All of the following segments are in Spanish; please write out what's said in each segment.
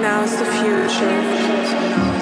Now is the future.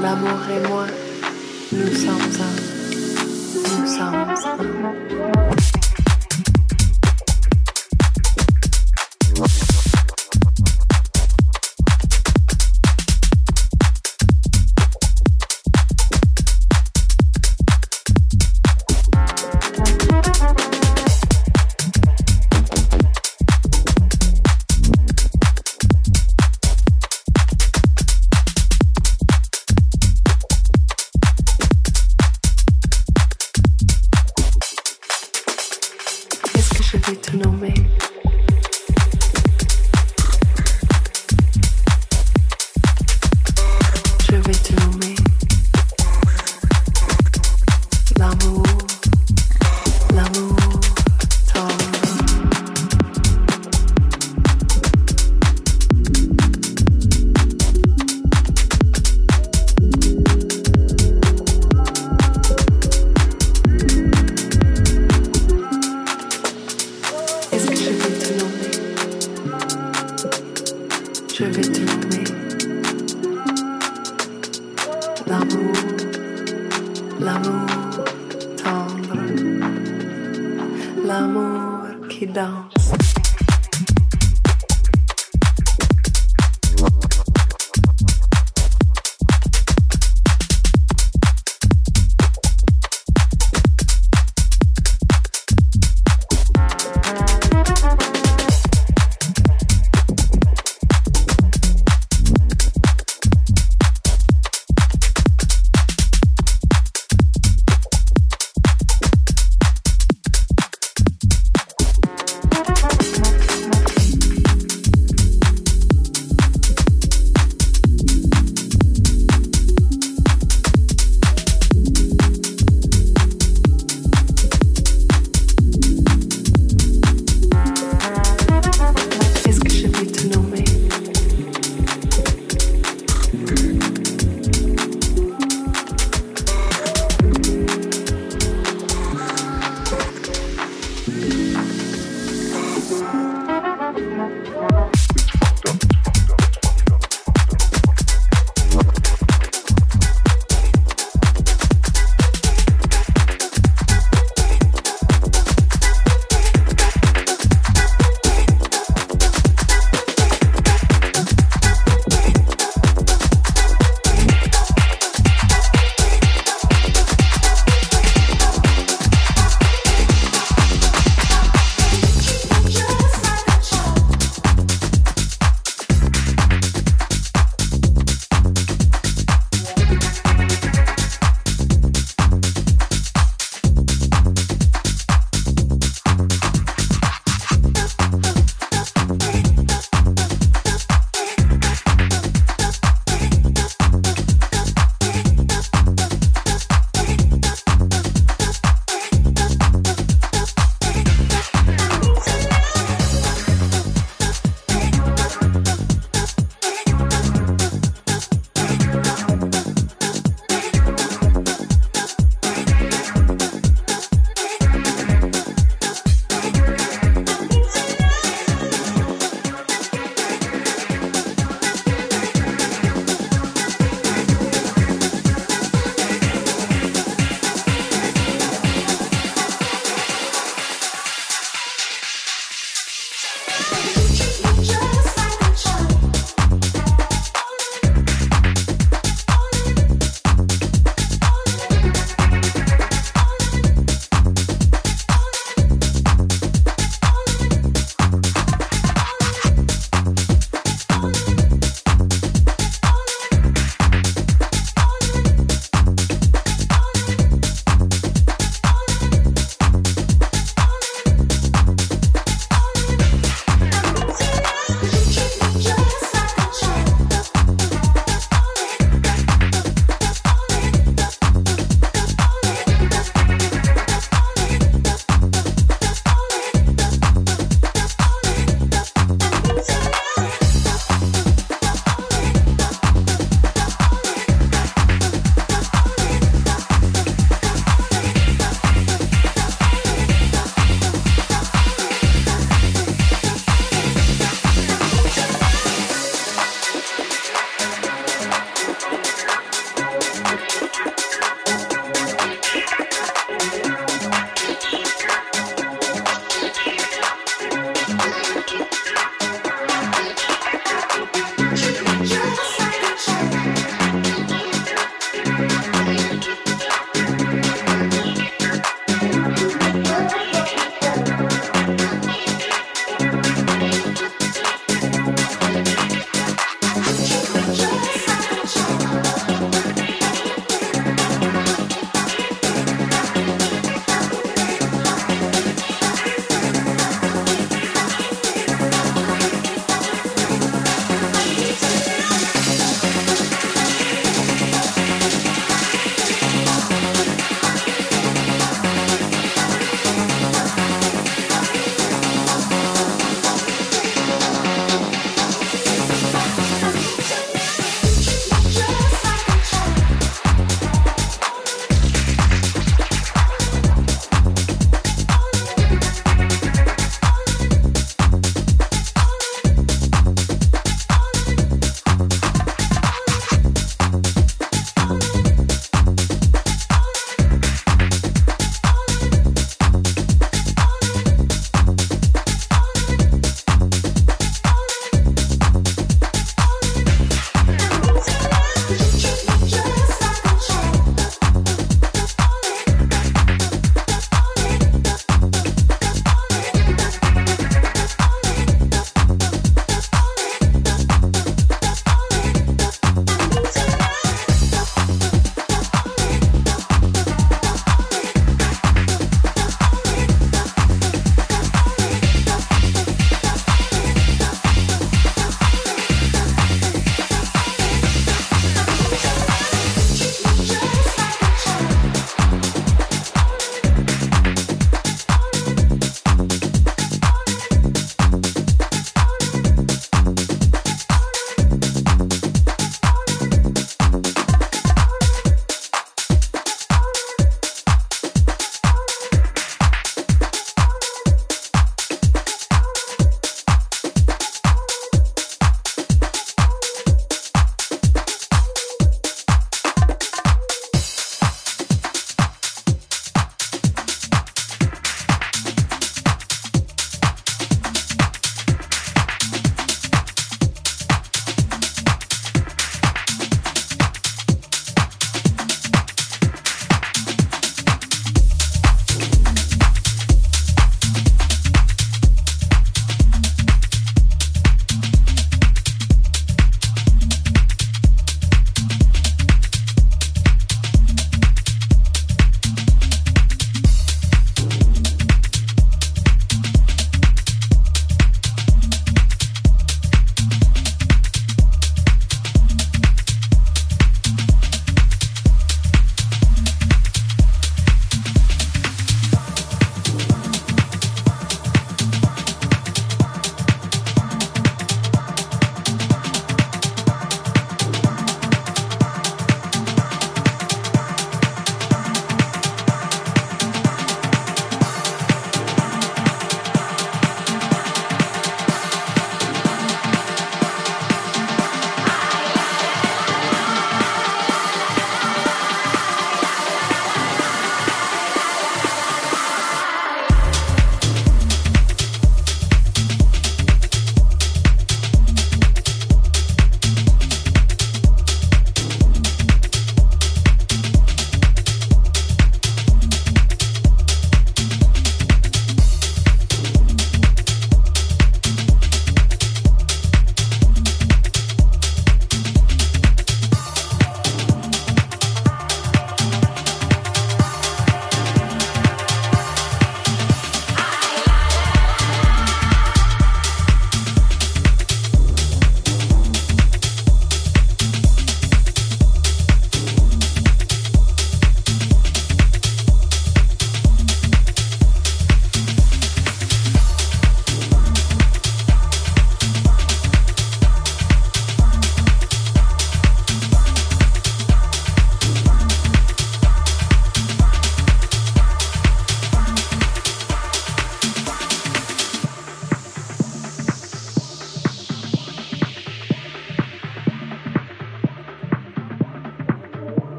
L'amour et moi, nous sommes un. Nous sommes un.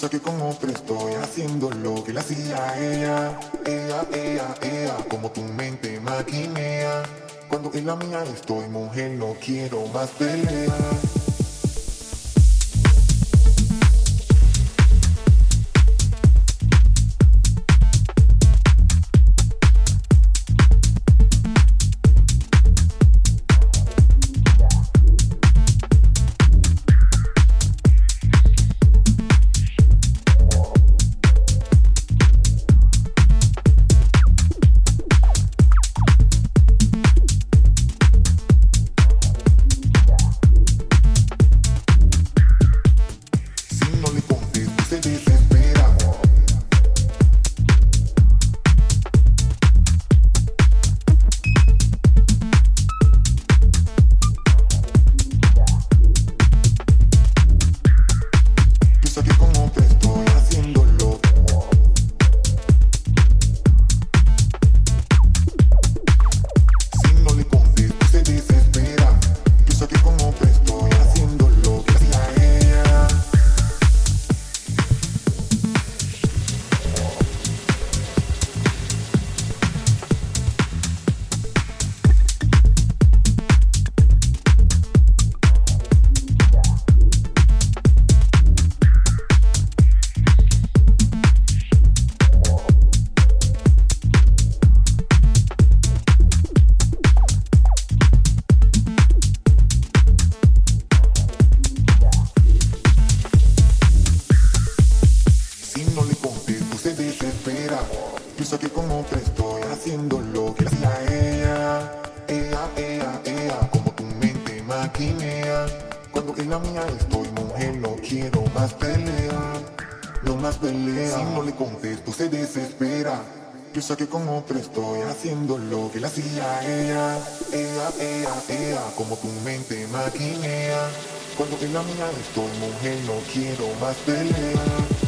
piensa que con otra estoy haciendo lo que la hacía ella. Ella, ella, ella, como tu mente maquinea. Cuando en la mía estoy, mujer, no quiero más peleas. como tu mente maquinea. Cuando en la mía estoy mujer no quiero más pelea.